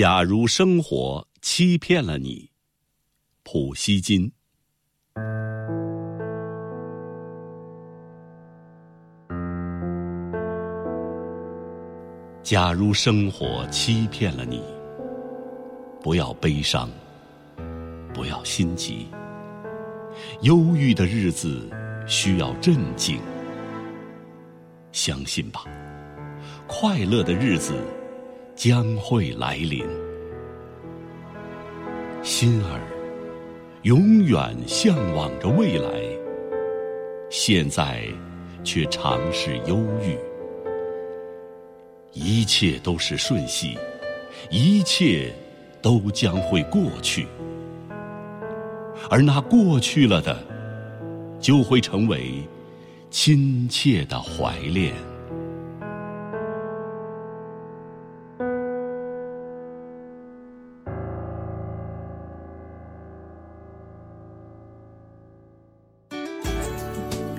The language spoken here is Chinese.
假如生活欺骗了你，普希金。假如生活欺骗了你，不要悲伤，不要心急。忧郁的日子需要镇静，相信吧，快乐的日子将会来临。心儿永远向往着未来，现在却尝试忧郁。一切都是瞬息，一切都将会过去，而那过去了的，就会成为亲切的怀恋。